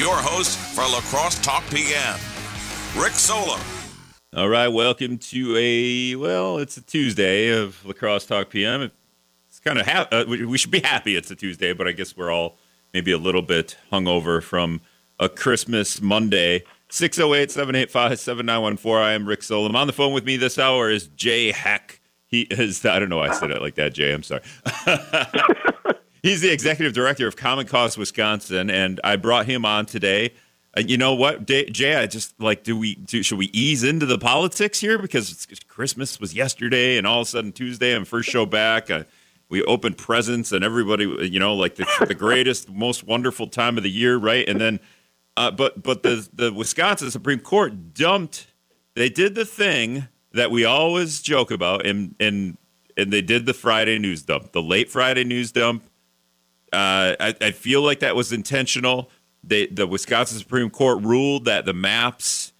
your host for La Crosse Talk PM, Rick Solem. All right, welcome to a well, it's a Tuesday of La Crosse Talk PM. It's kind of ha- uh, we should be happy it's a Tuesday, but I guess we're all maybe a little bit hungover from a Christmas Monday. 608 785 7914. I am Rick Solem. On the phone with me this hour is Jay Heck. He is, I don't know why I said it like that, Jay. I'm sorry. He's the executive director of Common Cause Wisconsin, and I brought him on today. Uh, you know what, Jay? I just like, do we do, should we ease into the politics here because Christmas was yesterday, and all of a sudden Tuesday, I'm first show back, uh, we opened presents, and everybody, you know, like the, the greatest, most wonderful time of the year, right? And then uh, but but the the Wisconsin Supreme Court dumped. They did the thing that we always joke about, and and and they did the Friday news dump, the late Friday news dump. Uh, I, I feel like that was intentional. The Wisconsin Supreme Court ruled that the maps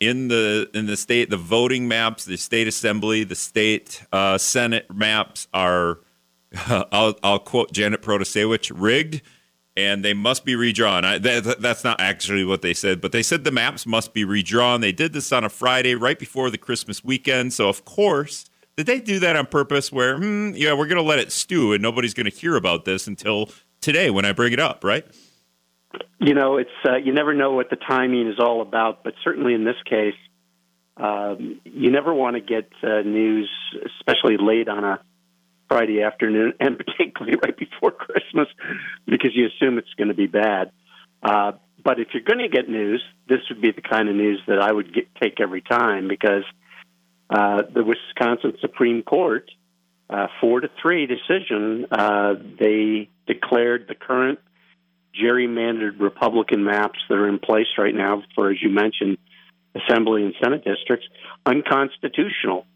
in the in the state, the voting maps, the state assembly, the state uh, senate maps are. I'll, I'll quote Janet Protasiewicz, rigged and they must be redrawn. I, that, that's not actually what they said, but they said the maps must be redrawn. They did this on a Friday right before the Christmas weekend. So, of course, did they do that on purpose where, hmm, yeah, we're going to let it stew and nobody's going to hear about this until today when I bring it up, right? You know, it's uh, you never know what the timing is all about, but certainly in this case, um, you never want to get uh, news, especially late on a Friday afternoon, and particularly right before Christmas, because you assume it's going to be bad. Uh, but if you're going to get news, this would be the kind of news that I would get, take every time because uh, the Wisconsin Supreme Court, uh, four to three decision, uh, they declared the current gerrymandered Republican maps that are in place right now for, as you mentioned, Assembly and Senate districts unconstitutional.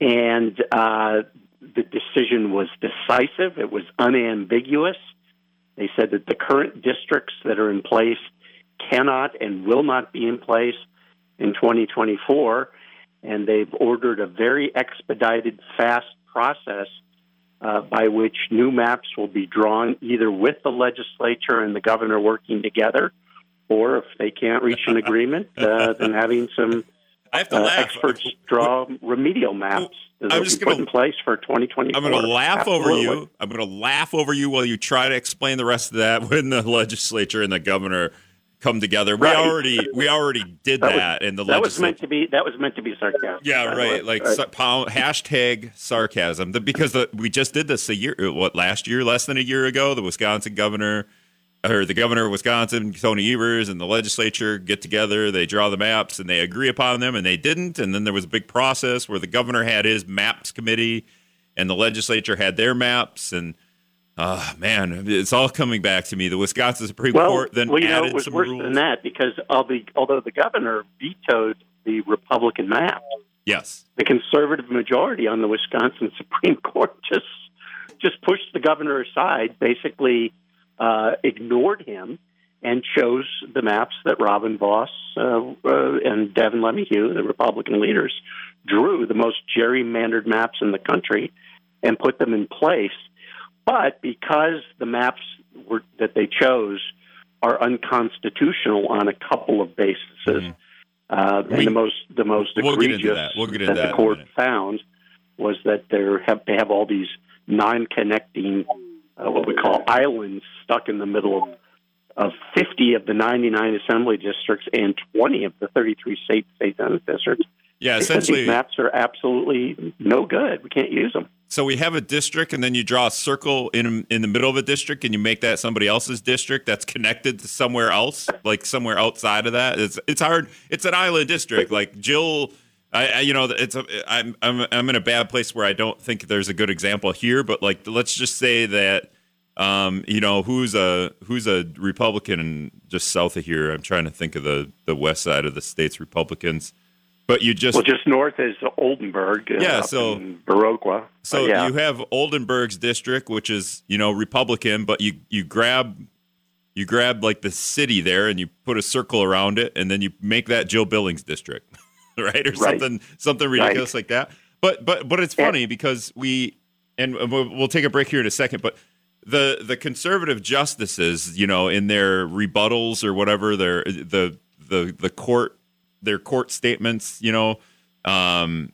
And uh, the decision was decisive, it was unambiguous. They said that the current districts that are in place cannot and will not be in place in 2024, and they've ordered a very expedited, fast process uh, by which new maps will be drawn either with the legislature and the governor working together, or if they can't reach an agreement, uh, then having some I have to uh. Experts draw remedial maps that I'm just going to put in place for 2024. I'm going to laugh Absolutely. over you. I'm going to laugh over you while you try to explain the rest of that when the legislature and the governor come together. We already we already did that, that was, in the legislature. that was meant to be that was meant to be sarcasm. Yeah, right. like right. Pound, hashtag sarcasm because the, we just did this a year what last year, less than a year ago. The Wisconsin governor or the governor of Wisconsin, Tony Evers, and the legislature get together. They draw the maps and they agree upon them, and they didn't. And then there was a big process where the governor had his maps committee, and the legislature had their maps. And oh man, it's all coming back to me. The Wisconsin Supreme well, Court then well, you added know, it was some worse rules. than that because the, although the governor vetoed the Republican map, yes, the conservative majority on the Wisconsin Supreme Court just just pushed the governor aside, basically uh, ignored him and chose the maps that Robin Vos uh, uh, and Devin LeMahieu, the Republican leaders, drew, the most gerrymandered maps in the country, and put them in place. But because the maps were, that they chose are unconstitutional on a couple of bases, mm-hmm. uh, we, and the most the most we'll egregious that, we'll that, that the court found was that they have they have all these non-connecting uh, what we call islands stuck in the middle of, of 50 of the 99 assembly districts and 20 of the 33 state state senate districts. Yeah, essentially, these maps are absolutely no good. We can't use them. So we have a district, and then you draw a circle in in the middle of a district, and you make that somebody else's district that's connected to somewhere else, like somewhere outside of that. It's it's hard. It's an island district. Like Jill I, I, you know, it's a, I'm, I'm, I'm in a bad place where I don't think there's a good example here, but like, let's just say that, um, you know, who's a, who's a Republican just south of here? I'm trying to think of the, the west side of the state's Republicans, but you just, well, just north is Oldenburg. Uh, yeah. So Viroqua. So yeah. you have Oldenburg's district, which is, you know, Republican, but you, you grab, you grab like the city there and you put a circle around it and then you make that Jill Billings district. right, or right. something something ridiculous right. like that. But but but it's funny yeah. because we and we'll, we'll take a break here in a second. But the the conservative justices, you know, in their rebuttals or whatever, their the the the court their court statements, you know, um,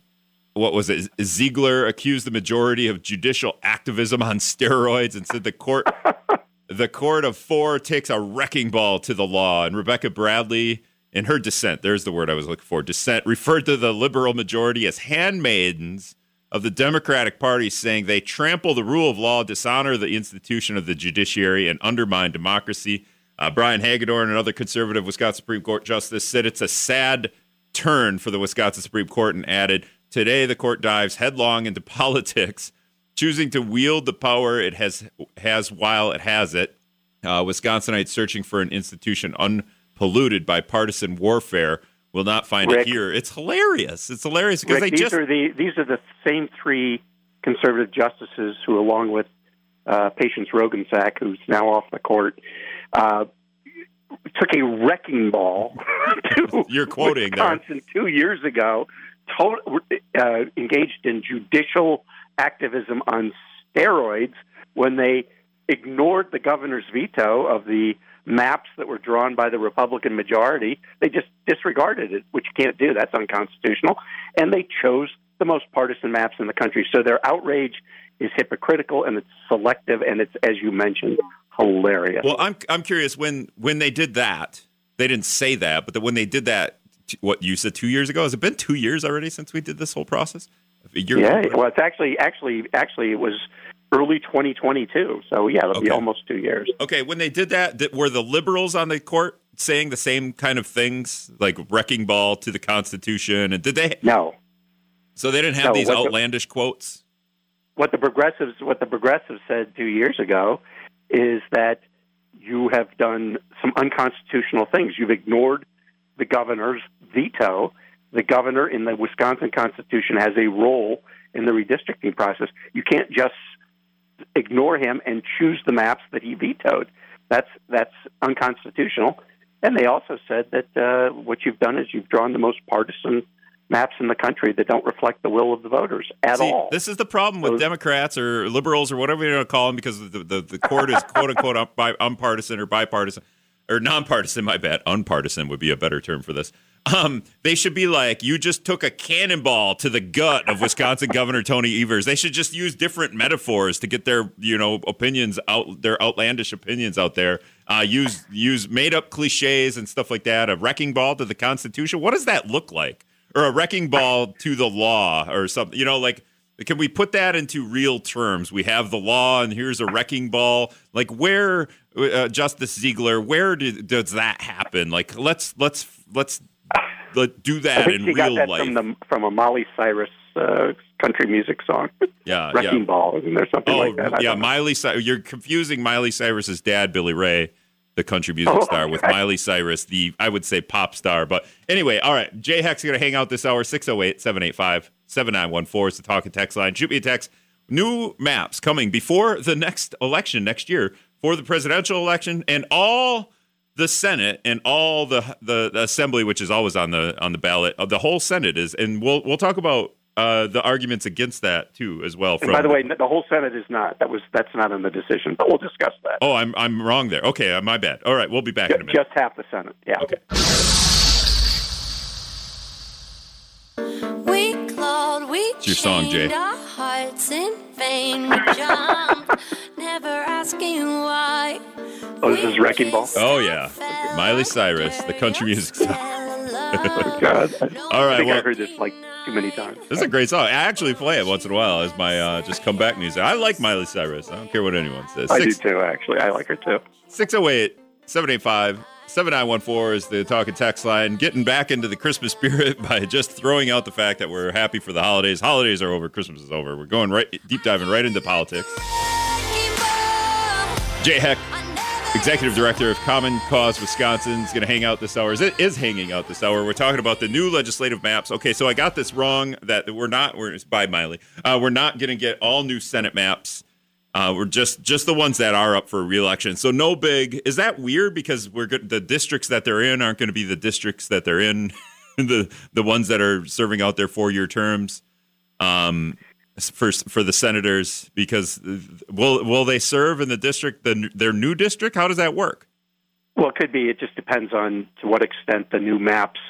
what was it? Ziegler accused the majority of judicial activism on steroids and said the court the court of four takes a wrecking ball to the law. And Rebecca Bradley, in her dissent, there's the word I was looking for, dissent, referred to the liberal majority as handmaidens of the Democratic Party, saying they trample the rule of law, dishonor the institution of the judiciary, and undermine democracy. Uh, Brian Hagedorn, another conservative Wisconsin Supreme Court justice, said it's a sad turn for the Wisconsin Supreme Court and added, Today, the court dives headlong into politics, choosing to wield the power it has has while it has it. Uh, Wisconsinites searching for an institution unpolluted by partisan warfare will not find Rick, it here. It's hilarious. It's hilarious because Rick, they these just are the these are the same three conservative justices who, along with uh, Patience Roggensack, who's now off the court, uh, took a wrecking ball to You're quoting there. Wisconsin two years ago, total, uh, engaged in judicial activism on steroids when they ignored the governor's veto of the maps that were drawn by the Republican majority. They just disregarded it, which you can't do. That's unconstitutional. And they chose the most partisan maps in the country. So their outrage is hypocritical and it's selective and it's, as you mentioned, hilarious. Well, I'm I'm curious when when they did that, they didn't say that, but the, when they did that, what you said two years ago, has it been two years already since we did this whole process? A year yeah, ago? well, it's actually actually actually it was early 2022. So yeah, it'll be almost two years. Okay, when they did that, th- were the liberals on the court saying the same kind of things, like wrecking ball to the Constitution? And did they? No, So they didn't have No, these what the- outlandish quotes. what the progressives what the progressives said two years ago is that you have done some unconstitutional things. You've ignored the governor's veto. The governor in the Wisconsin Constitution has a role in the redistricting process. You can't just ignore him and choose the maps that he vetoed. That's that's unconstitutional. And they also said that uh, what you've done is you've drawn the most partisan maps in the country that don't reflect the will of the voters at See, all. This is the problem with Those- Democrats or liberals or whatever you want to call them because the, the, the court is quote unquote un- bi- unpartisan or bipartisan or nonpartisan. My bad. Unpartisan would be a better term for this. Um, they should be like, you just took a cannonball to the gut of Wisconsin Governor Tony Evers. They should just use different metaphors to get their, you know, opinions out, their outlandish opinions out there. Uh, use use made up cliches and stuff like that. A wrecking ball to the Constitution. What does that look like? Or a wrecking ball to the law or something? You know, like can we put that into real terms? We have the law, and here's a wrecking ball. Like where, uh, Justice Ziegler, where did, does that happen? Like let's let's let's let, do I that think in she got real that life. from the from a Molly Cyrus uh, country music song, yeah, "Wrecking yeah. Ball," isn't there something Oh, like that? I yeah. Miley, you're confusing Miley Cyrus's dad, Billy Ray, the country music Oh, star, with. Miley Cyrus, the I would say pop star. But anyway, all right. Jay Heck's going to hang out this hour 608 785 7914 is the talk and text line. Shoot me a text. New maps coming before the next election next year for the presidential election and all the Senate and all the the, the Assembly, which is always on the on the ballot. Uh, the whole Senate is, and we'll we'll talk about uh, the arguments against that too as well. And From by the way, the whole Senate is not. That was that's not in the decision, but we'll discuss that. Oh, I'm I'm wrong there. Okay, uh, my bad. All right, we'll be back in a minute. Just half the Senate. Yeah. Okay. We clawed, we It's your song, Jay. Our hearts in vain. We jumped, never asking why. Oh, this is Wrecking Ball? Oh, yeah. Miley Cyrus, the country music star. Love. God, I, All I right, think well- I heard this like too many times. This is a great song. I actually play it once in a while as my uh, just come back music. I like Miley Cyrus. I don't care what anyone says. I do too. Actually, I like her too. 608 785 7914 is the talk and text line. Getting back into the Christmas spirit by just throwing out the fact that we're happy for the holidays. Holidays are over, Christmas is over. We're going right deep diving right into politics. Jay Heck, I executive director of Common Cause Wisconsin, is going to hang out this hour. Is it is hanging out this hour. We're talking about the new legislative maps. Okay, so I got this wrong that we're not. We're by Miley. Uh, we're not going to get all new Senate maps. Uh, we're just just the ones that are up for reelection. So no big. Is that weird? Because we're the districts that they're in aren't going to be the districts that they're in. the the ones that are serving out their four year terms. Um, for for the senators because will will they serve in the district the, their new district? How does that work? Well, it could be. It just depends on to what extent the new maps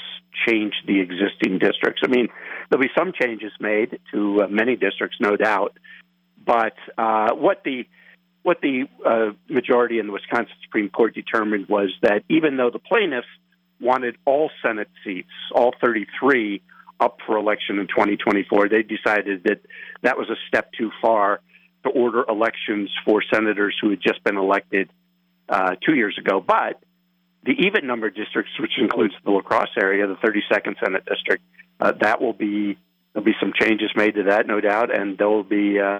change the existing districts. I mean, there'll be some changes made to uh, many districts, no doubt. But uh, what the what the uh, majority in the Wisconsin Supreme Court determined was that even though the plaintiffs wanted all Senate seats, all 33, up for election in 2024, they decided that that was a step too far to order elections for senators who had just been elected uh, two years ago. But the even number districts, which includes the La Crosse area, the 32nd Senate district, uh, that will be there'll be some changes made to that, no doubt, and there will be uh,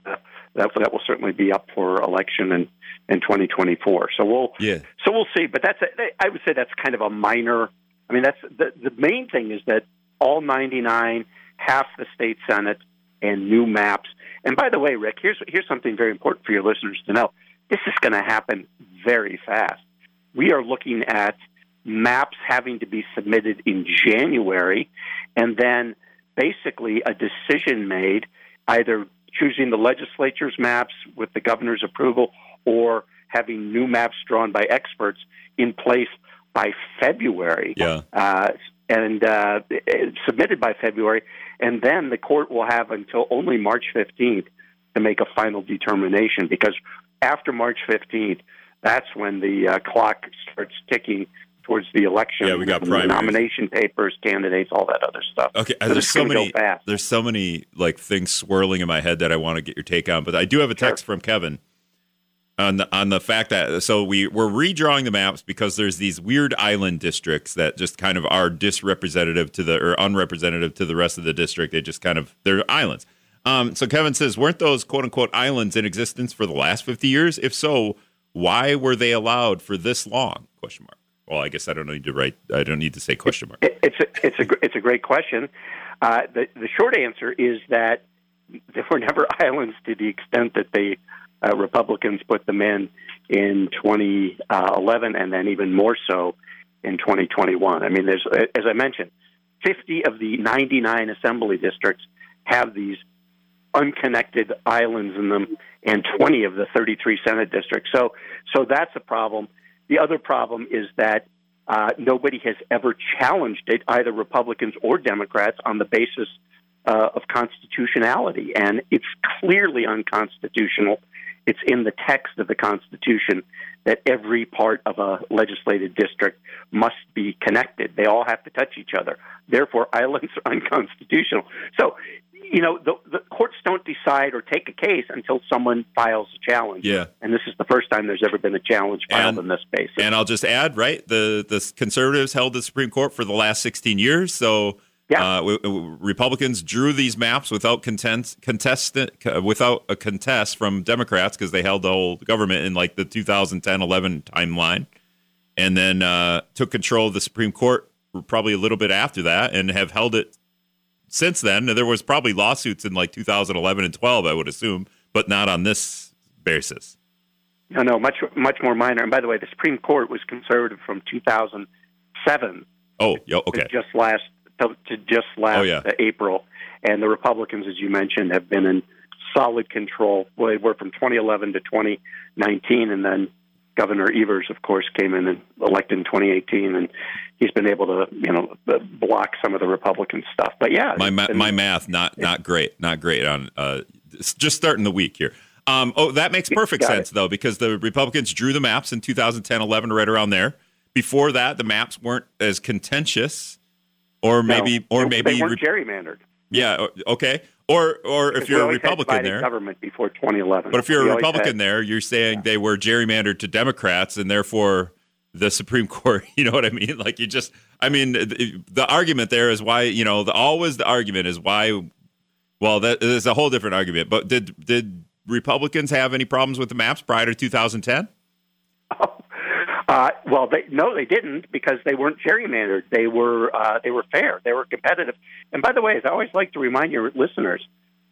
that that will certainly be up for election in in 2024. So we'll yeah. so we'll see. But that's a, I would say that's kind of a minor. I mean, that's the the main thing is that all 99, half the state senate, and new maps. And by the way, Rick, here's here's something very important for your listeners to know. This is going to happen very fast. We are looking at maps having to be submitted in January, and then basically a decision made, either choosing the legislature's maps with the governor's approval or having new maps drawn by experts in place by February. Yeah. Uh, and uh, submitted by February, and then the court will have until only March 15th to make a final determination. Because after March 15th, that's when the uh, clock starts ticking towards the election. Yeah, we got primaries. nomination papers, candidates, all that other stuff. Okay, So there's so many there's so many like things swirling in my head that I want to get your take on, but I do have a text from Kevin on the on the fact that so we we're redrawing the maps because there's these weird island districts that just kind of are disrepresentative to the or unrepresentative to the rest of the district. They just kind of they're islands. Um, so Kevin says, weren't those quote unquote islands in existence for the last 50 years? If so, why were they allowed for this long? Question mark. Well, I guess I don't need to write. I don't need to say question mark. It's a, it's a it's a great question. Uh, the the short answer is that there were never islands to the extent that the uh, Republicans put them in in 2011, and then even more so in 2021. I mean, there's as I mentioned, 50 of the 99 assembly districts have these unconnected islands in them, and 20 of the 33 Senate districts. So, so that's a problem. The other problem is that uh, nobody has ever challenged it, either Republicans or Democrats, on the basis uh, of constitutionality, and it's clearly unconstitutional. It's in the text of the Constitution that every part of a legislated district must be connected. They all have to touch each other. Therefore, islands are unconstitutional. So, you know, the, the courts don't decide or take a case until someone files a challenge. Yeah. And this is the first time there's ever been a challenge filed And- on this basis. And I'll just add, right? The the conservatives held the Supreme Court for the last 16 years, so Yeah. uh, Republicans drew these maps without content, contest, uh, without a contest from Democrats because they held the whole government in like the 2010-11 timeline, and then uh, took control of the Supreme Court probably a little bit after that, and have held it since then. There was probably lawsuits in like 2011 and 12, I would assume, but not on this basis. No, no, much much more minor. And by the way, the Supreme Court was conservative from 2007 Oh, yeah, okay. just last to, to just last Oh, yeah. April, and the Republicans, as you mentioned, have been in solid control. Well, they were from 2011 to 2019, and then Governor Evers, of course, came in and elected in 2018, and he's been able to, you know, block some of the Republican stuff. But yeah, my ma- been- my math not not great not great on uh just starting the week here um oh that makes perfect sense though because the republicans drew the maps in 2010 11 right around there before that the maps weren't as contentious or no, maybe or they, maybe they weren't gerrymandered. yeah okay or or if you're a republican there government before 2011. but if you're We a republican had- there you're saying they were gerrymandered to democrats and therefore the supreme court you know what i mean like you just i mean the, the argument there is why you know the always the argument is why well, that is a whole different argument. But did did Republicans have any problems with the maps prior to 2010? Uh, well, they, no, they didn't because they weren't gerrymandered. They were uh, they were fair. They were competitive. And by the way, as I always like to remind your listeners,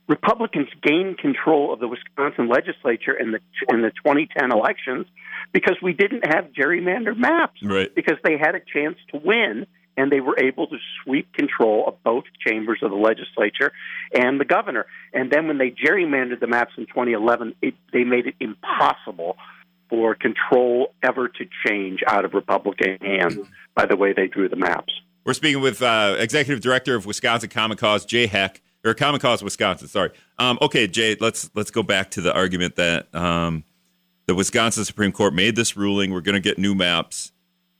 Republicans gained control of the Wisconsin legislature in the in the 2010 elections because we didn't have gerrymandered maps. Right. Because they had a chance to win and they were able to sweep control of both chambers of the legislature and the governor. And then when they gerrymandered the maps in 2011, it, they made it impossible for control ever to change out of Republican hands by the way they drew the maps. We're speaking with uh, Executive Director of Wisconsin Common Cause, Jay Heck, or Common Cause Wisconsin. Sorry. Um, okay, Jay, let's let's go back to the argument that um, the Wisconsin Supreme Court made this ruling. We're going to get new maps.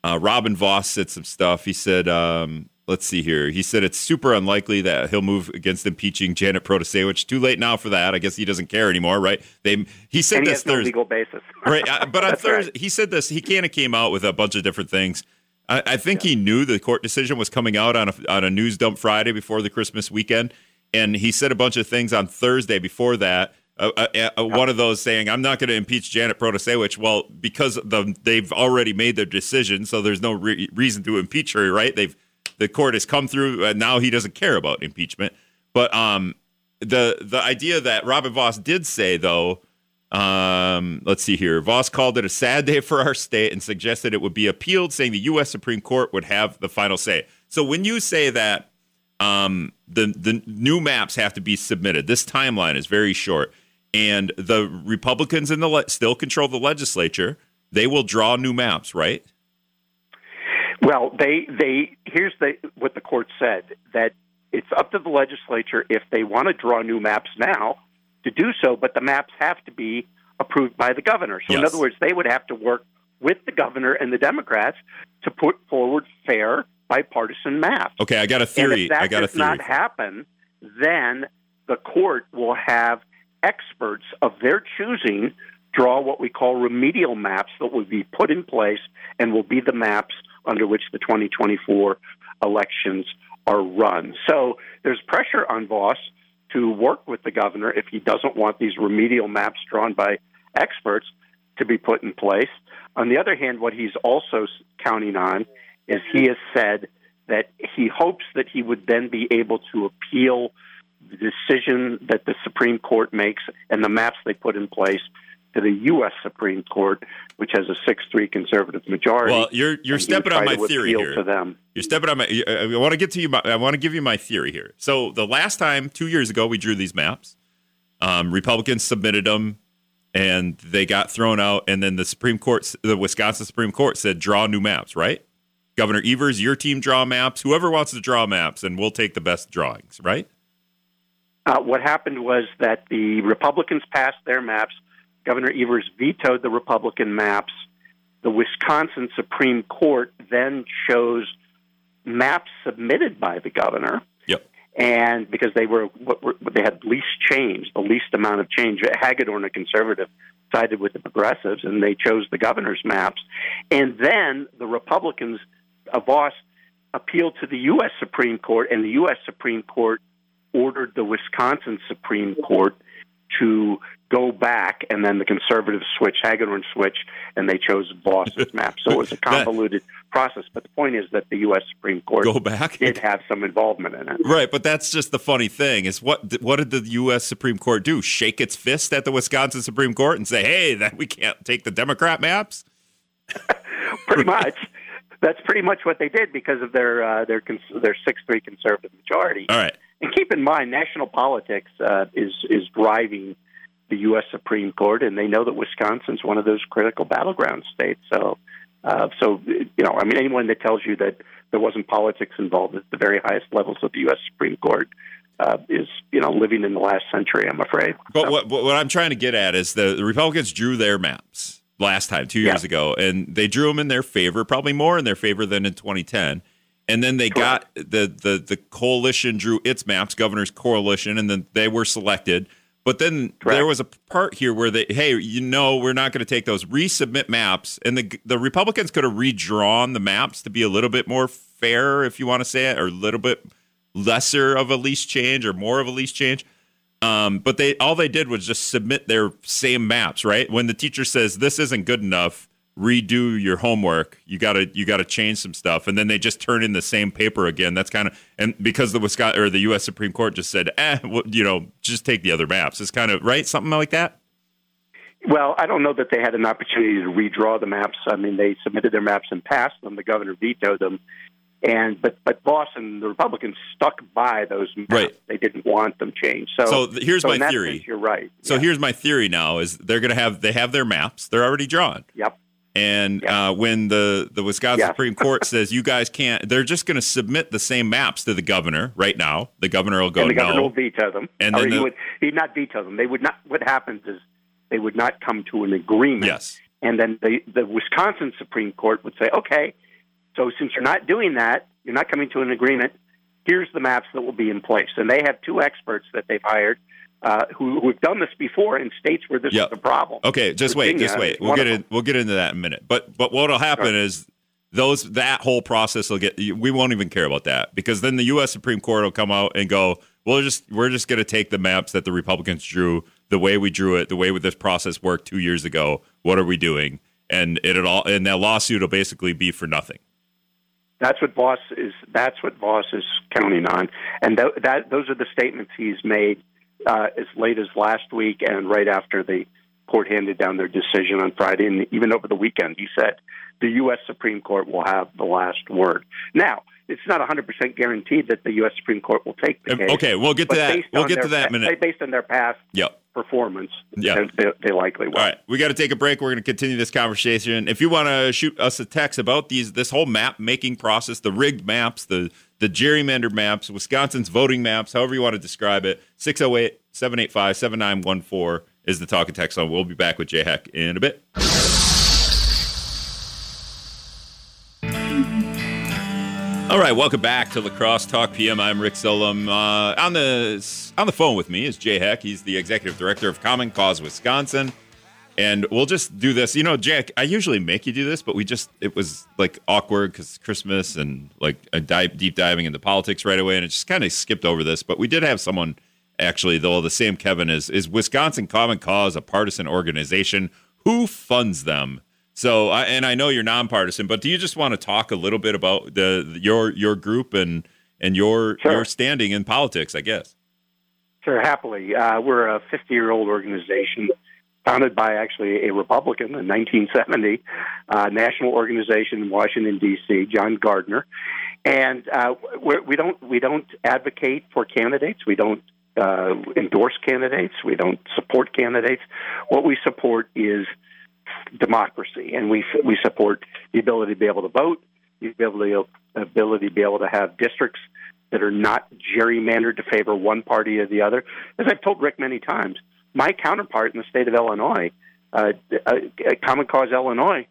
Uh, Robin Vos said some stuff. He said, um, let's see here. He said it's super unlikely that he'll move against impeaching Janet Protasiewicz. Too late now for that. I guess he doesn't care anymore, right? They he said and he this no Thursday, legal basis. right? But on Thursday, right. he said this. He kind of came out with a bunch of different things. I, I think he knew the court decision was coming out on a on a news dump Friday before the Christmas weekend, and he said a bunch of things on Thursday before that. Uh, uh, uh, one of those saying, "I'm not going to impeach Janet Protasiewicz." Well, because the, they've already made their decision, so there's no re- reason to impeach her, right? They've the court has come through, and now he doesn't care about impeachment. But um, the the idea that Robin Vos did say though, um, let's see here, Vos called it a sad day for our state and suggested it would be appealed, saying the U.S. Supreme Court would have the final say. So when you say that um, the the new maps have to be submitted, this timeline is very short, and the Republicans in the le- still control the legislature. They will draw new maps, right? Well, they they here's the what the court said that it's up to the legislature if they want to draw new maps now to do so, but the maps have to be approved by the governor. So, in other words, they would have to work with the governor and the Democrats to put forward fair bipartisan maps. Okay, I got a And theory. if that I got a does theory. not happen, then the court will have experts of their choosing draw what we call remedial maps that will be put in place and will be the maps under which the 2024 elections are run. So there's pressure on Vos to work with the governor if he doesn't want these remedial maps drawn by experts to be put in place. On the other hand, what he's also counting on is he has said that he hopes that he would then be able to appeal the decision that the Supreme Court makes and the maps they put in place to the U.S. Supreme Court, which has a six-three conservative majority. Well, you're you're stepping on my theory here. to them. You're stepping on my. I want to get to you. My, I want to give you my theory here. So the last time, two years ago, we drew these maps. Um, Republicans submitted them, and they got thrown out. And then the Supreme Court, the Wisconsin Supreme Court, said draw new maps. Right, Governor Evers, your team draw maps. Whoever wants to draw maps, and we'll take the best drawings. Right. Uh, what happened was that the Republicans passed their maps. Governor Evers vetoed the Republican maps. The Wisconsin Supreme Court then chose maps submitted by the governor, Yep. and because they were what were, they had least change, the least amount of change. Hagedorn, a conservative, sided with the progressives, and they chose the governor's maps. And then the Republicans, Vos, appealed to the U.S. Supreme Court, and the U.S. Supreme Court ordered the Wisconsin Supreme Court to go back, and then the conservatives switch, Hagedorn switch, and they chose Vos's map. So it was a convoluted process. But the point is that the U.S. Supreme Court Go back. did have some involvement in it. Right, but that's just the funny thing is what what did the U.S. Supreme Court do? Shake its fist at the Wisconsin Supreme Court and say, "Hey, that we can't take the Democrat maps." pretty much. That's pretty much what they did because of their uh, their cons- their six three conservative majority. All right, And keep in mind, national politics uh, is is driving the U.S. Supreme Court, and they know that Wisconsin's one of those critical battleground states. So, uh, so you know, I mean, anyone that tells you that there wasn't politics involved at the very highest levels of the U.S. Supreme Court uh, is you know living in the last century. I'm afraid. but So- what what I'm trying to get at is the, the Republicans drew their maps last time, two years Yeah. ago, and they drew them in their favor, probably more in their favor than in 2010. And then they got the the the coalition drew its maps, governor's coalition, and then they were selected. But then Correct. there was a part here where they, hey, you know, we're not going to take those. Resubmit maps, and the the Republicans could have redrawn the maps to be a little bit more fair, if you want to say it, or a little bit lesser of a least change or more of a least change. Um, but they all they did was just submit their same maps, right? When the teacher says this isn't good enough, redo your homework. You gotta you gotta change some stuff, and then they just turn in the same paper again. That's kind of and because the Wisconsin or the U.S. Supreme Court just said, eh, well, you know, just take the other maps. It's kind of right, something like that. Well, I don't know that they had an opportunity to redraw the maps. I mean, they submitted their maps and passed them. The governor vetoed them. And but but Boston, the Republicans stuck by those maps. Right. They didn't want them changed. So, So here's so my theory. sense, you're right. So Yeah. here's my theory now: is they're going to have they have their maps, they're already drawn, Yep. And Yeah. uh, when the the Wisconsin Yeah. Supreme Court says you guys can't, they're just going to submit the same maps to the governor right now. The governor will go and the governor no. will veto them. And or then he the- would he'd not veto them. They would not. What happens is they would not come to an agreement. Yes. And then the the Wisconsin Supreme Court would say, okay, so since you're not doing that, you're not coming to an agreement. Here's the maps that will be in place. And they have two experts that they've hired uh, who who have done this before in states where this Yep. is a problem. Okay, just wait, just wait. We'll get in, we'll get into that in a minute. But but what'll happen is those that whole process will get we won't even care about that because then the US Supreme Court will come out and go, "We're just we're just going to take the maps that the Republicans drew, the way we drew it, the way this process worked 2 years ago. What are we doing?" And it'll all and that lawsuit will basically be for nothing. That's what Vos is. That's what Vos is counting on, and th- that those are the statements he's made uh, as late as last week and right after the court handed down their decision on Friday, and even over the weekend. He said the U.S. Supreme Court will have the last word. Now, it's not 100 percent guaranteed that the U.S. Supreme Court will take the um, case. Okay, we'll get to that. We'll on get to that in a minute. Based on their past Yep. performance, Yeah. they, they likely will. All right, we got to take a break. We're going to continue this conversation. If you want to shoot us a text about these, this whole map making process, the rigged maps, the the gerrymandered maps, Wisconsin's voting maps, however you want to describe it, 608 785 7914 is the talk and text line. We'll be back with Jay Heck in a bit. All right, welcome back to La Crosse Talk PM. I'm Rick Solem. Uh, on the on the phone with me is Jay Heck. He's the executive director of Common Cause Wisconsin, and we'll just do this. You know, Jack, I usually make you do this, but we just it was like awkward because Christmas and like a dive, deep diving into politics right away, and it just kind of skipped over this. But we did have someone actually, though the same Kevin is is Wisconsin Common Cause a partisan organization? Who funds them? So, I and I know you're nonpartisan, but do you just want to talk a little bit about the your your group and and your Sure. your standing in politics? I guess. Sure, happily. Uh, we're a 50 year old organization founded by actually a Republican in 1970, uh, national organization in Washington D.C. John Gardner, and uh, we're, we don't we don't advocate for candidates. We don't uh, endorse candidates. We don't support candidates. What we support is democracy, and we we support the ability to be able to vote, the ability ability to be able to have districts that are not gerrymandered to favor one party or the other. As I've told Rick many times, my counterpart in the state of Illinois, uh, uh, Common Cause Illinois,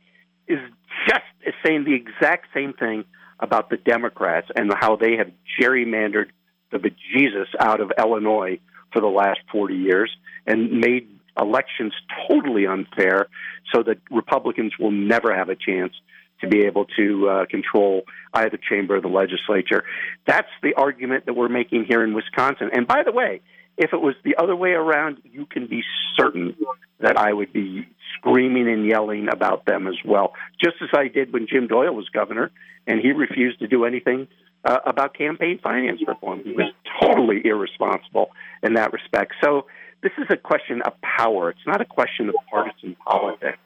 is just saying the exact same thing about the Democrats and how they have gerrymandered the bejesus out of Illinois for the last 40 years and made elections totally unfair so that Republicans will never have a chance to be able to uh, control either chamber of the legislature. That's the argument that we're making here in Wisconsin. And by the way, if it was the other way around, you can be certain that I would be screaming and yelling about them as well, just as I did when Jim Doyle was governor and he refused to do anything uh, about campaign finance reform. He was totally irresponsible in that respect. So this is a question of power. It's not a question of partisan politics.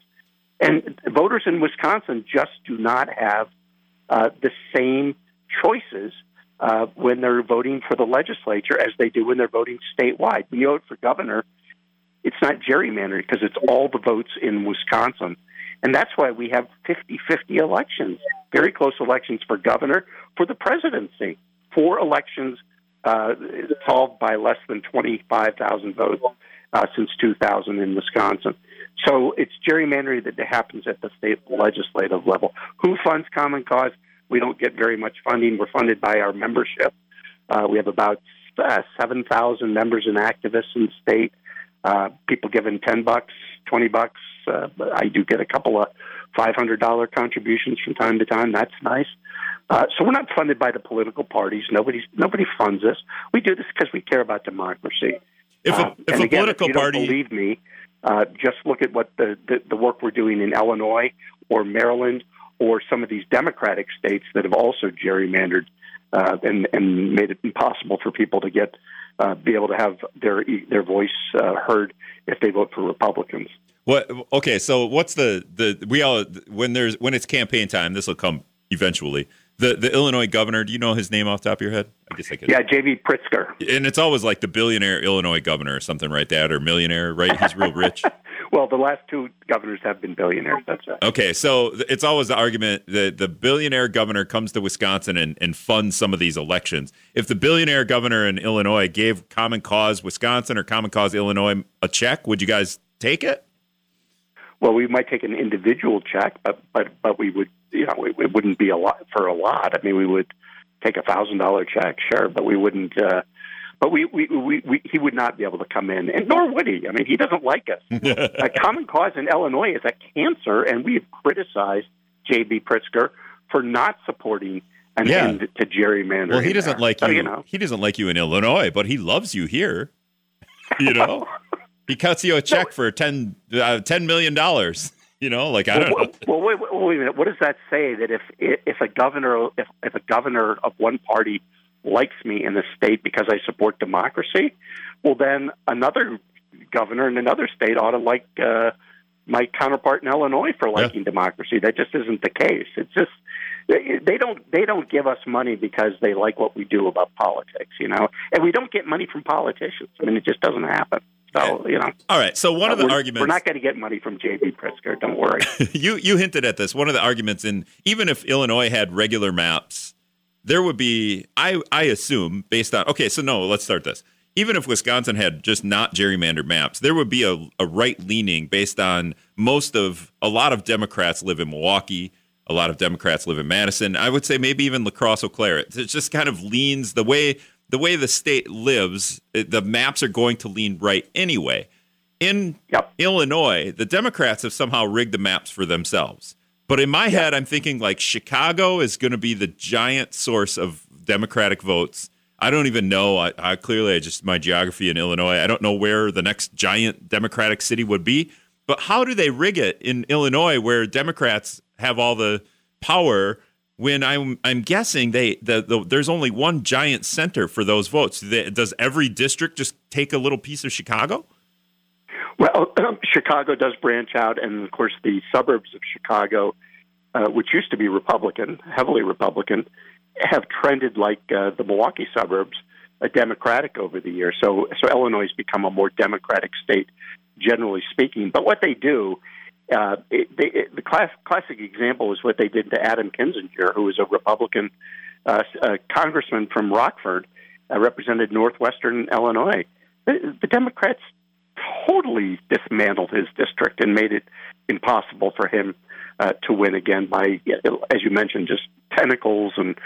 And voters in Wisconsin just do not have uh, the same choices uh, when they're voting for the legislature as they do when they're voting statewide. When you vote for governor, it's not gerrymandered because it's all the votes in Wisconsin. And that's why we have 50 50 elections, very close elections for governor, for the presidency. Four elections uh, solved by less than 25,000 votes uh, since 2000 in Wisconsin. So it's gerrymandering that happens at the state legislative level. Who funds Common Cause? We don't get very much funding. We're funded by our membership. Uh, we have about uh, 7,000 members and activists in the state. Uh, people giving 10 bucks, 20 bucks. Uh, but I do get a couple of $500 contributions from time to time. That's nice. Uh, so we're not funded by the political parties. Nobody, nobody funds us. We do this because we care about democracy. If a, Uh, if a again, political if you party, don't believe me, uh, just look at what the, the, the work we're doing in Illinois or Maryland or some of these Democratic states that have also gerrymandered uh, and, and made it impossible for people to get uh, be able to have their their voice uh, heard if they vote for Republicans. What? Okay, so what's the the we all when there's when it's campaign time? This will come eventually. The the Illinois governor. Do you know his name off the top of your head? I guess I could. Yeah, J.B. Pritzker. And it's always like the billionaire Illinois governor or something like that, or millionaire, right? He's real rich. Well, the last two governors have been billionaires. That's right. Okay, so it's always the argument that the billionaire governor comes to Wisconsin and, and funds some of these elections. If the billionaire governor in Illinois gave Common Cause Wisconsin or Common Cause Illinois a check, would you guys take it? Well, we might take an individual check, but but but we would, you know, it, it wouldn't be a lot for a lot. I mean, we would take a thousand dollar check, sure, but we wouldn't. Uh, but we, we, we, we, he would not be able to come in, and nor would he. I mean, he doesn't like us. a common cause in Illinois is a cancer, and we have criticized J.B. Pritzker for not supporting an Yeah. end to gerrymandering. Well, he doesn't there. like So, you. you know, He doesn't like you in Illinois, but he loves you here. You know, he cuts you a check for ten uh, ten million dollars. You know, like I don't know. Well, well, wait, wait, wait a minute. What does that say? That if if a governor if, if a governor of one party likes me in the state because I support democracy, well, then another governor in another state ought to like uh, my counterpart in Illinois for liking democracy. That just isn't the case. It's just they don't they don't give us money because they like what we do about politics, you know. And we don't get money from politicians. I mean, it just doesn't happen. So you know, All right. So one uh, of the we're, arguments we're not going to get money from J.B. Pritzker. Don't worry. you you hinted at this. One of the arguments in even if Illinois had regular maps, there would be I I assume based on okay. So no, let's start this. Even if Wisconsin had just not gerrymandered maps, there would be a, a right leaning based on most of a lot of Democrats live in Milwaukee. A lot of Democrats live in Madison. I would say maybe even La Crosse, Eau Claire. It just kind of leans the way the way the state lives. Uh, the maps are going to lean right anyway. In Yep. Illinois, the Democrats have somehow rigged the maps for themselves. But in my head, I'm thinking like Chicago is going to be the giant source of Democratic votes. I don't even know. I, I clearly I just my geography in Illinois. I don't know where the next giant Democratic city would be. But how do they rig it in Illinois, where Democrats have all the power? When I'm I'm guessing they the, the there's only one giant center for those votes. Does every district just take a little piece of Chicago? Well, Chicago does branch out, and of course, the suburbs of Chicago, uh, which used to be Republican, heavily Republican, have trended like uh, the Milwaukee suburbs, uh, Democratic over the years. So, so Illinois has become a more Democratic state, generally speaking. But what they do, uh, it, they, it, the class, classic example is what they did to Adam Kinzinger, who was a Republican uh, uh, congressman from Rockford, uh, represented northwestern Illinois. The, the Democrats totally dismantled his district and made it impossible for him uh, to win again by, as you mentioned, just tentacles and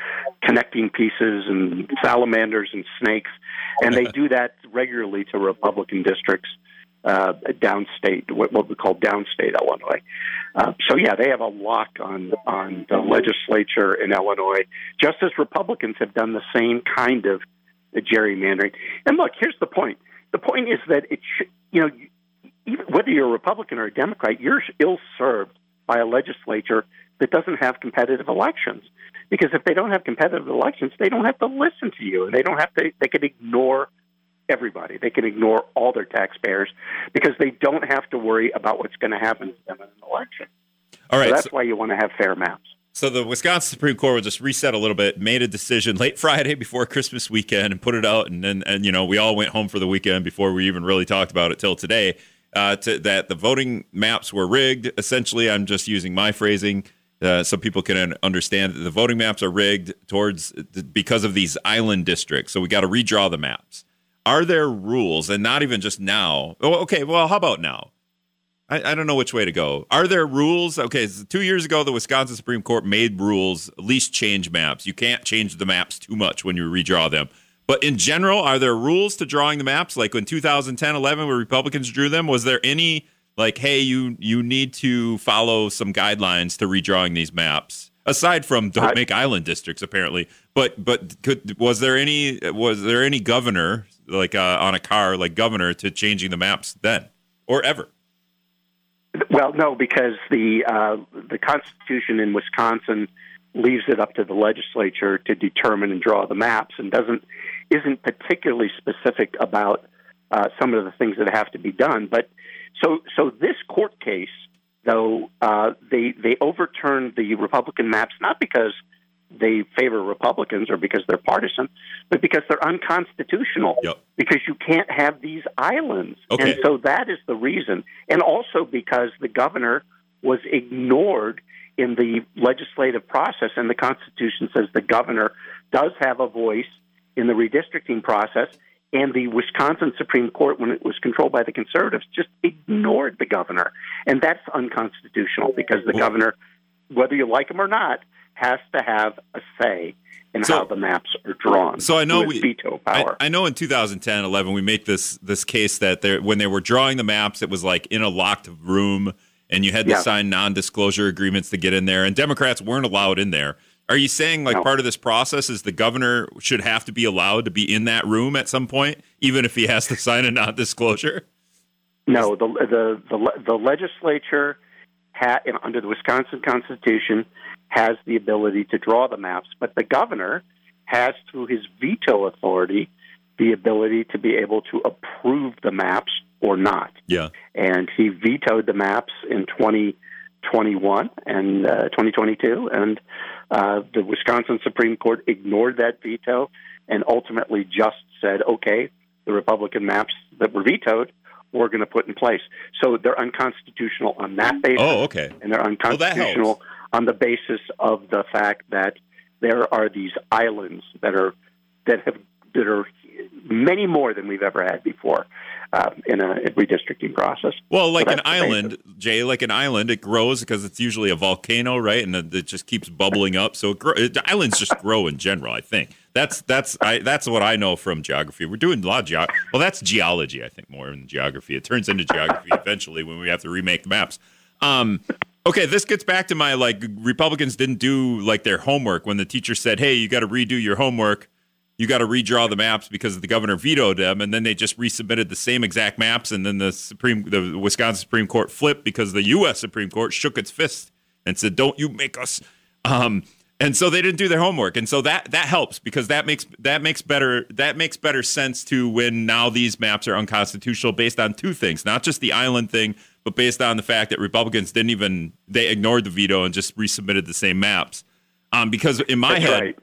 connecting pieces and salamanders and snakes. And they do that regularly to Republican districts uh, downstate, what, what we call downstate Illinois. Uh, so yeah, they have a lock on on the legislature in Illinois, just as Republicans have done the same kind of gerrymandering. And look, here's the point. The point is that it should, you know, even whether you're a Republican or a Democrat, you're ill served by a legislature that doesn't have competitive elections. Because if they don't have competitive elections, they don't have to listen to you, and they don't have to. They can ignore everybody. They can ignore all their taxpayers because they don't have to worry about what's going to happen to them in an election. All right. So that's so- why you want to have fair maps. So the Wisconsin Supreme Court will just reset a little bit, made a decision late Friday before Christmas weekend, and put it out, and then and you know we all went home for the weekend before we even really talked about it till today. Uh, to, that the voting maps were rigged. Essentially, I'm just using my phrasing uh, so people can understand that the voting maps are rigged towards because of these island districts. So we got to redraw the maps. Are there rules, and not even just now? Oh, okay, well, how about now? I, I don't know which way to go. Are there rules? Okay, so two years ago, the Wisconsin Supreme Court made rules, at least change maps. You can't change the maps too much when you redraw them. But in general, are there rules to drawing the maps? Like in 2010, 11, where Republicans drew them, was there any like, hey, you you need to follow some guidelines to redrawing these maps? Aside from don't make island districts, apparently. But but could was there any was there any governor like uh, on a car like governor to changing the maps then or ever? Well, no, because the uh, the Constitution in Wisconsin leaves it up to the legislature to determine and draw the maps, and doesn't isn't particularly specific about uh, some of the things that have to be done. But so so this court case, though, uh, they they overturned the Republican maps not because they favor Republicans or because they're partisan, but because they're unconstitutional. Yep. Because you can't have these islands. Okay. And so that is the reason. And also because the governor was ignored in the legislative process, and the Constitution says the governor does have a voice in the redistricting process. And the Wisconsin Supreme Court, when it was controlled by the conservatives, just ignored the governor. And that's unconstitutional because the Well- governor, whether you like him or not, has to have a say in So- how the maps are drawn. So I know we veto power. I know in 2010, 11, we make this this case that there when they were drawing the maps, it was like in a locked room, and you had to Yeah. sign non-disclosure agreements to get in there, and Democrats weren't allowed in there. Are you saying like No. part of this process is the governor should have to be allowed to be in that room at some point, even if he has to sign a non-disclosure? No, the the the, the legislature ha, under the Wisconsin Constitution has the ability to draw the maps, but the governor has, through his veto authority, the ability to be able to approve the maps or not. Yeah. And he vetoed the maps in 2021 and uh, 2022, and uh, the Wisconsin Supreme Court ignored that veto and ultimately just said, okay, the Republican maps that were vetoed we're going to put in place. So they're unconstitutional on that basis, Oh, okay. and they're unconstitutional. On the basis of the fact that there are these islands that are that have that are many more than we've ever had before uh, in a redistricting process. Well, like So an island, Jay, like an island, it grows because it's usually a volcano, right? And it just keeps bubbling up. So it grow, it, islands just grow in general. I think that's that's I, that's what I know from geography. We're doing a lot of geo. Well, that's geology, I think, more than geography. It turns into geography eventually when we have to remake the maps. Um, okay, this gets back to my like Republicans didn't do like their homework when the teacher said, "Hey, you got to redo your homework." you got to redraw the maps because the governor vetoed them, and then they just resubmitted the same exact maps, and then the Supreme, the Wisconsin Supreme Court flipped because the U.S. Supreme Court shook its fist and said, "Don't you make us." Um, and so they didn't do their homework, and so that that helps because that makes that makes better that makes better sense to when now these maps are unconstitutional based on two things, not just the island thing, but based on the fact that Republicans didn't even they ignored the veto and just resubmitted the same maps. Um, because in my That's head, right.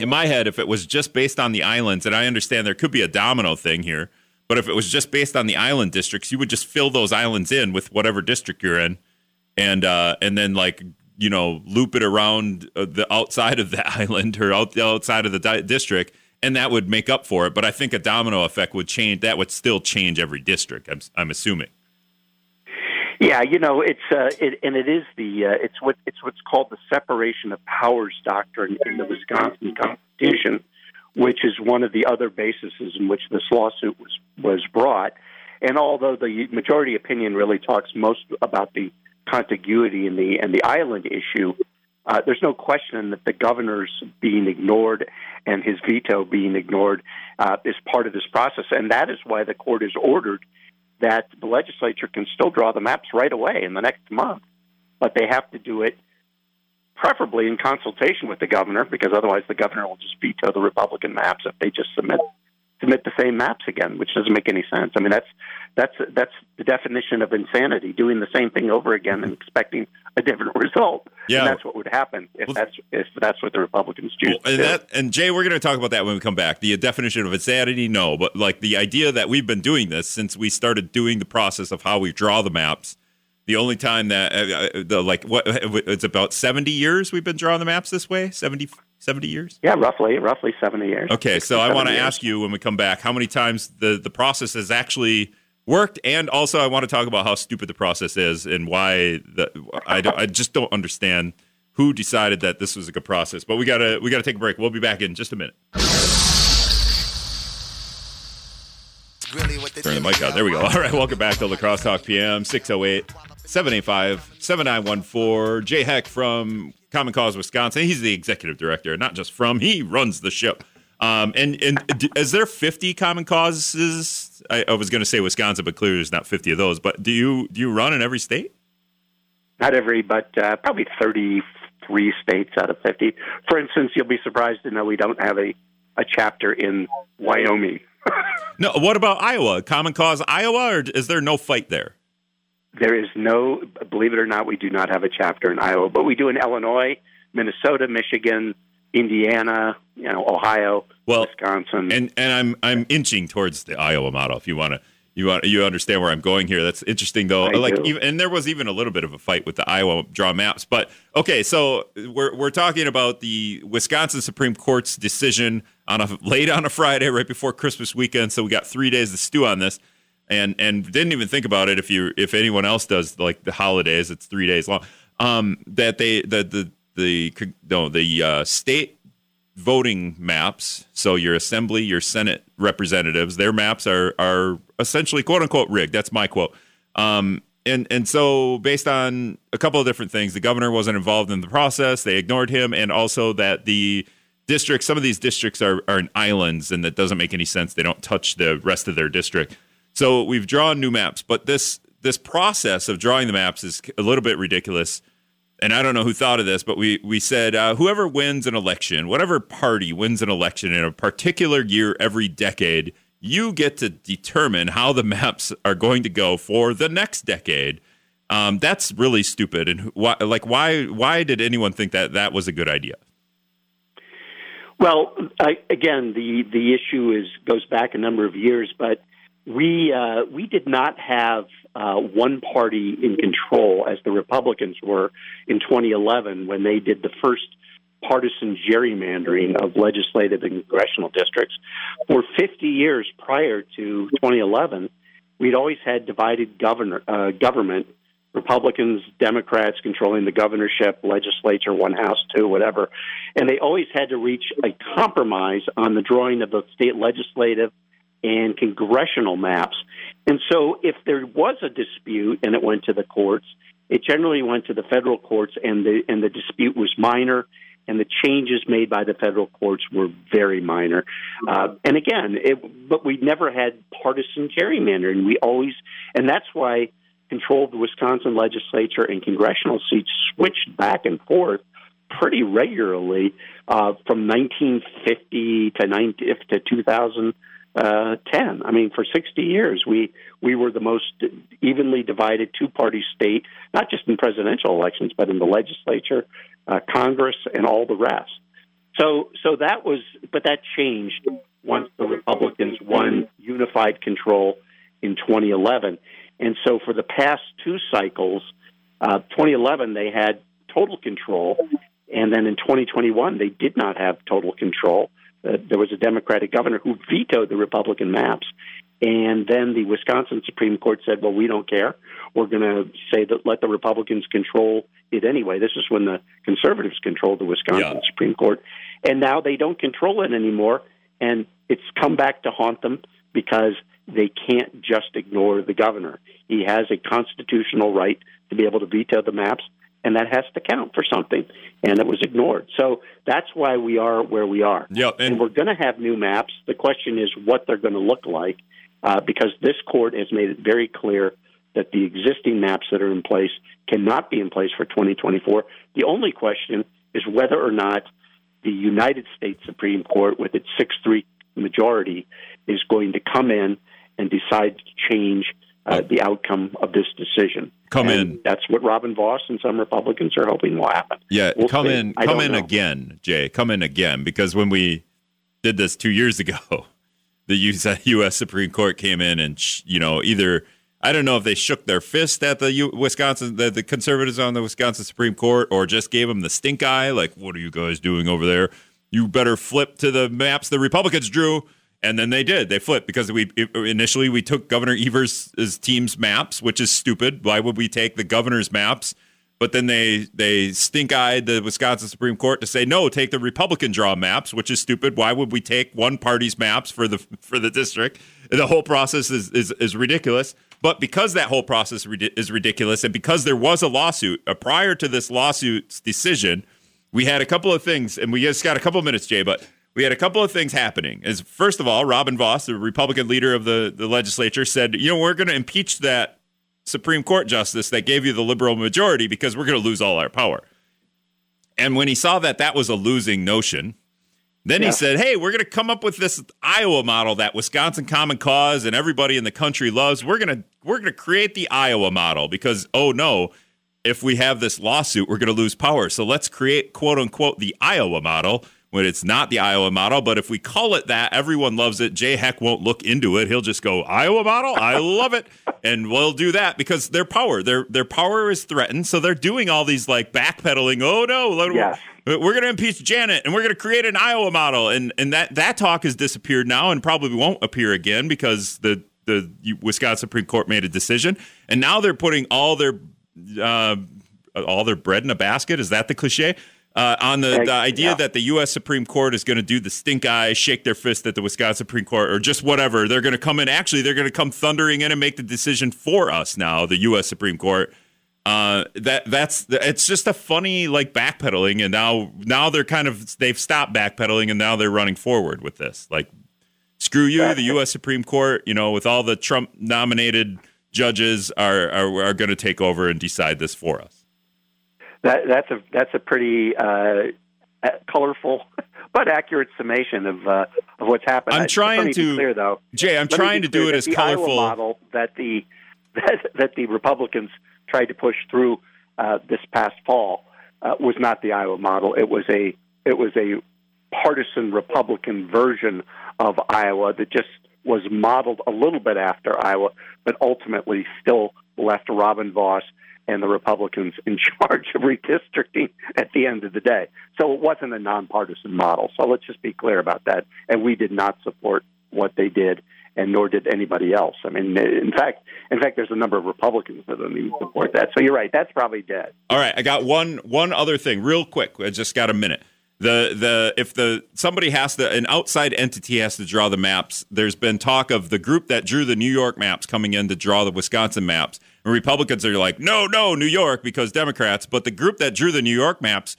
in my head, if it was just based on the islands, and I understand there could be a domino thing here, but if it was just based on the island districts, you would just fill those islands in with whatever district you're in, and uh, and then like you know loop it around uh, the outside of the island or out the outside of the di- district, and that would make up for it. But I think a domino effect would change. That would still change every district. I'm, I'm assuming. Yeah, you know, it's uh, it, and it is the uh, it's what it's what's called the separation of powers doctrine in the Wisconsin Constitution, which is one of the other bases in which this lawsuit was was brought. And although the majority opinion really talks most about the contiguity and the and the island issue, uh, there's no question that the governor's being ignored and his veto being ignored uh, is part of this process, and that is why the court has ordered that the legislature can still draw the maps right away in the next month, but they have to do it preferably in consultation with the governor, because otherwise the governor will just veto the Republican maps if they just submit submit the same maps again, which doesn't make any sense. I mean, that's that's that's the definition of insanity: doing the same thing over again and expecting a different result. Yeah. and that's what would happen if Well- that's if that's what the Republicans choose Well, and do. that and Jay, we're going to talk about that when we come back. The definition of insanity, no, but like the idea that we've been doing this since we started doing the process of how we draw the maps. The only time that uh, uh, the like what it's about seventy years we've been drawing the maps this way 70, 70 years. yeah, roughly roughly seventy years. Okay, so I want to ask you when we come back how many times the the process has actually worked, and also I want to talk about how stupid the process is and why the I don't I just don't understand who decided that this was a good process. But we gotta we gotta take a break. We'll be back in just a minute. Really what they Turn the mic out. There we go. All right, welcome back to La Crosse Talk PM 608 785 7914. Jay Heck from Common Cause Wisconsin. He's the executive director, not just from, he runs the show. Um, and and d- is there 50 common causes? I, I was going to say Wisconsin, but clearly there's not 50 of those. But do you do you run in every state? not every, but uh, probably 33 states out of 50. For instance, you'll be surprised to know we don't have a, a chapter in Wyoming. No. What about Iowa? Common Cause Iowa, or is there no fight there? There is no, believe it or not, we do not have a chapter in Iowa, but we do in Illinois, Minnesota, Michigan, Indiana, you know, Ohio, Well, Wisconsin. and and I'm I'm inching towards the Iowa model. If you want to, you want you understand where I'm going here. That's interesting though. I like do. even and there was even a little bit of a fight with the Iowa draw maps. But okay, so we're we're talking about the Wisconsin Supreme Court's decision on a late on a Friday right before Christmas weekend. So we got three days to stew on this. And and didn't even think about it. If you if anyone else does like the holidays, it's three days long. Um, that they the the the no the uh, state voting maps, so your assembly, your Senate representatives, their maps are are essentially quote unquote rigged. That's my quote. Um, and and so based on a couple of different things, the governor wasn't involved in the process. They ignored him, and also that the districts, some of these districts are are in islands, and that doesn't make any sense. They don't touch the rest of their district. So we've drawn new maps, but this this process of drawing the maps is a little bit ridiculous and I don't know who thought of this, but we we said uh, whoever wins an election, whatever party wins an election in a particular year every decade, you get to determine how the maps are going to go for the next decade. Um, that's really stupid. And why, like, why why did anyone think that that was a good idea? Well, I, again, the the issue is goes back a number of years, but we uh, we did not have uh, one party in control as the Republicans were in 2011 when they did the first partisan gerrymandering of legislative and congressional districts. For 50 years prior to 2011, we'd always had divided governor uh, government. Republicans, Democrats controlling the governorship, legislature, one house, two, whatever. And they always had to reach a compromise on the drawing of the state legislative and congressional maps. And so if there was a dispute and it went to the courts, it generally went to the federal courts and the and the dispute was minor and the changes made by the federal courts were very minor. Uh, and again, it, but we never had partisan gerrymandering. We always, and that's why control of the Wisconsin legislature and congressional seats switched back and forth pretty regularly uh, from 1950 to 90 to 2010. I mean, for 60 years, we we were the most evenly divided two-party state, not just in presidential elections, but in the legislature, uh, Congress, and all the rest. So, so that was, but that changed once the Republicans won unified control in 2011. And so, for the past two cycles, uh, 2011 they had total control, and then in 2021 they did not have total control. Uh, there was a Democratic governor who vetoed the Republican maps, and then the Wisconsin Supreme Court said, "Well, we don't care. We're going to say that let the Republicans control it anyway." This is when the conservatives controlled the Wisconsin Yeah. Supreme Court, and now they don't control it anymore, and it's come back to haunt them because they can't just ignore the governor. He has a constitutional right to be able to veto the maps, and that has to count for something. And it was ignored. So that's why we are where we are. Yep, And, and- we're going to have new maps. The question is what they're going to look like, uh, because this court has made it very clear that the existing maps that are in place cannot be in place for 2024. The only question is whether or not the United States Supreme Court, with its 6 3 majority, is going to come in and decide to change uh, the outcome of this decision. Come And in. That's what Robin Vos and some Republicans are hoping will happen. Yeah, We'll come see. in, I come in know. again, Jay. Come in again because when we did this two years ago, the U.S. Supreme Court came in and sh- you know either I don't know if they shook their fist at the U- Wisconsin the, the conservatives on the Wisconsin Supreme Court or just gave them the stink eye, like what are you guys doing over there? You better flip to the maps the Republicans drew. And then they did. They flipped because we initially we took Governor Evers' team's maps, which is stupid. Why would we take the governor's maps? But then they they stink eyed the Wisconsin Supreme Court to say no, take the Republican draw maps, which is stupid. Why would we take one party's maps for the for the district? The whole process is is, is ridiculous. But because that whole process is ridiculous, and because there was a lawsuit uh, prior to this lawsuit's decision, we had a couple of things, and we just got a couple of minutes, Jay, but we had a couple of things happening. Is first of all, Robin Vos, the Republican leader of the, the legislature, said, you know, we're going to impeach that Supreme Court justice that gave you the liberal majority because we're going to lose all our power. And when he saw that that was a losing notion, then Yeah. he said, "Hey, we're going to come up with this Iowa model that Wisconsin Common Cause and everybody in the country loves. We're going to we're going to create the Iowa model because oh no, if we have this lawsuit, we're going to lose power. So let's create quote unquote the Iowa model." When it's not the Iowa model. But if we call it that, everyone loves it. Jay Heck won't look into it. He'll just go Iowa model. I love it, and we'll do that because their power, their their power is threatened. So they're doing all these like backpedaling. Oh no, let- Yes. we're going to impeach Janet, and we're going to create an Iowa model, and and that that talk has disappeared now, and probably won't appear again because the the Wisconsin Supreme Court made a decision, and now they're putting all their uh, all their bread in a basket. Is that the cliche? Uh, on the, the Yeah. idea that the U.S. Supreme Court is going to do the stink eye, shake their fist at the Wisconsin Supreme Court, or just whatever. They're going to come in. Actually, they're going to come thundering in and make the decision for us now, the U.S. Supreme Court. Uh, that that's it's just a funny like backpedaling, and now now they're kind of they've stopped backpedaling, and now they're running forward with this. Like, screw you, the U.S. Supreme Court. You know, with all the Trump nominated judges are are, are going to take over and decide this for us. That, that's a that's a pretty uh, colorful but accurate summation of uh, of what's happened. I'm trying let me be to- clear though. Jay, I'm trying to do it as colorful. Iowa model that the that, that the Republicans tried to push through uh, this past fall uh, was not the Iowa model. It was a it was a partisan Republican version of Iowa that just was modeled a little bit after Iowa, but ultimately still left Robin Vos and the Republicans in charge of redistricting at the end of the day. So it wasn't a nonpartisan model. So let's just be clear about that. And we did not support what they did, and nor did anybody else. I mean, in fact, in fact, there's a number of Republicans that don't even support that. So you're right. That's probably dead. All right, I got one one other thing, real quick. I just got a minute. The the if the somebody has to an outside entity has to draw the maps. There's been talk of the group that drew the New York maps coming in to draw the Wisconsin maps. And Republicans are like, no, no, New York because Democrats. But the group that drew the New York maps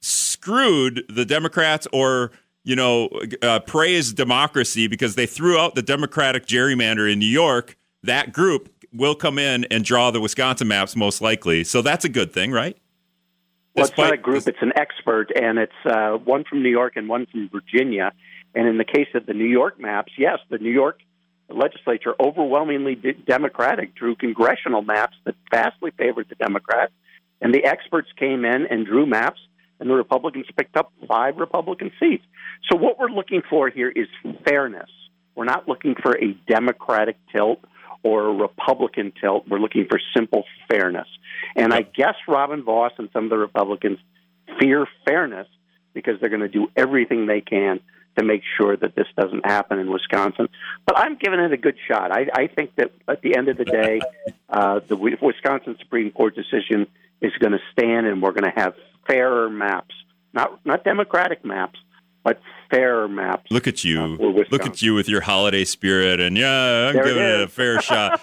screwed the Democrats or you know uh, praised democracy because they threw out the Democratic gerrymander in New York. That group will come in and draw the Wisconsin maps most likely. So that's a good thing, right? Well, it's not a group; it's an expert, and it's uh, one from New York and one from Virginia. And in the case of the New York maps, yes, the New York legislature overwhelmingly de- Democratic drew congressional maps that vastly favored the Democrats, and the experts came in and drew maps, and the Republicans picked up five Republican seats. So what we're looking for here is fairness. We're not looking for a Democratic tilt or a Republican tilt. We're looking for simple fairness. And I guess Robin Vos and some of the Republicans fear fairness because they're going to do everything they can to make sure that this doesn't happen in Wisconsin. But I'm giving it a good shot. I, I think that at the end of the day, uh, the Wisconsin Supreme Court decision is going to stand, and we're going to have fairer maps, not not democratic maps, but fair maps. Look at you. Look at you with your holiday spirit. And yeah, I'm There giving it, a fair shot.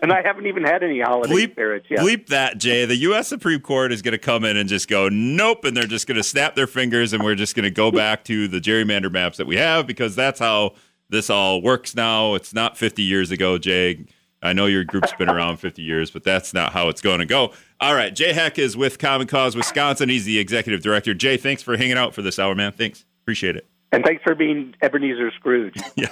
And I haven't even had any holiday Bleep, spirits yet. bleep that, Jay. The U.S. Supreme Court is going to come in and just go, nope. And they're just going to snap their fingers and we're just going to go back to the gerrymander maps that we have because that's how this all works now. It's not 50 years ago, Jay. I know your group's been around 50 years, but that's not how it's going to go. All right. Jay Heck is with Common Cause Wisconsin. He's the executive director. Jay, thanks for hanging out for this hour, man. Thanks. Appreciate it. And thanks for being Ebenezer Scrooge. Yeah.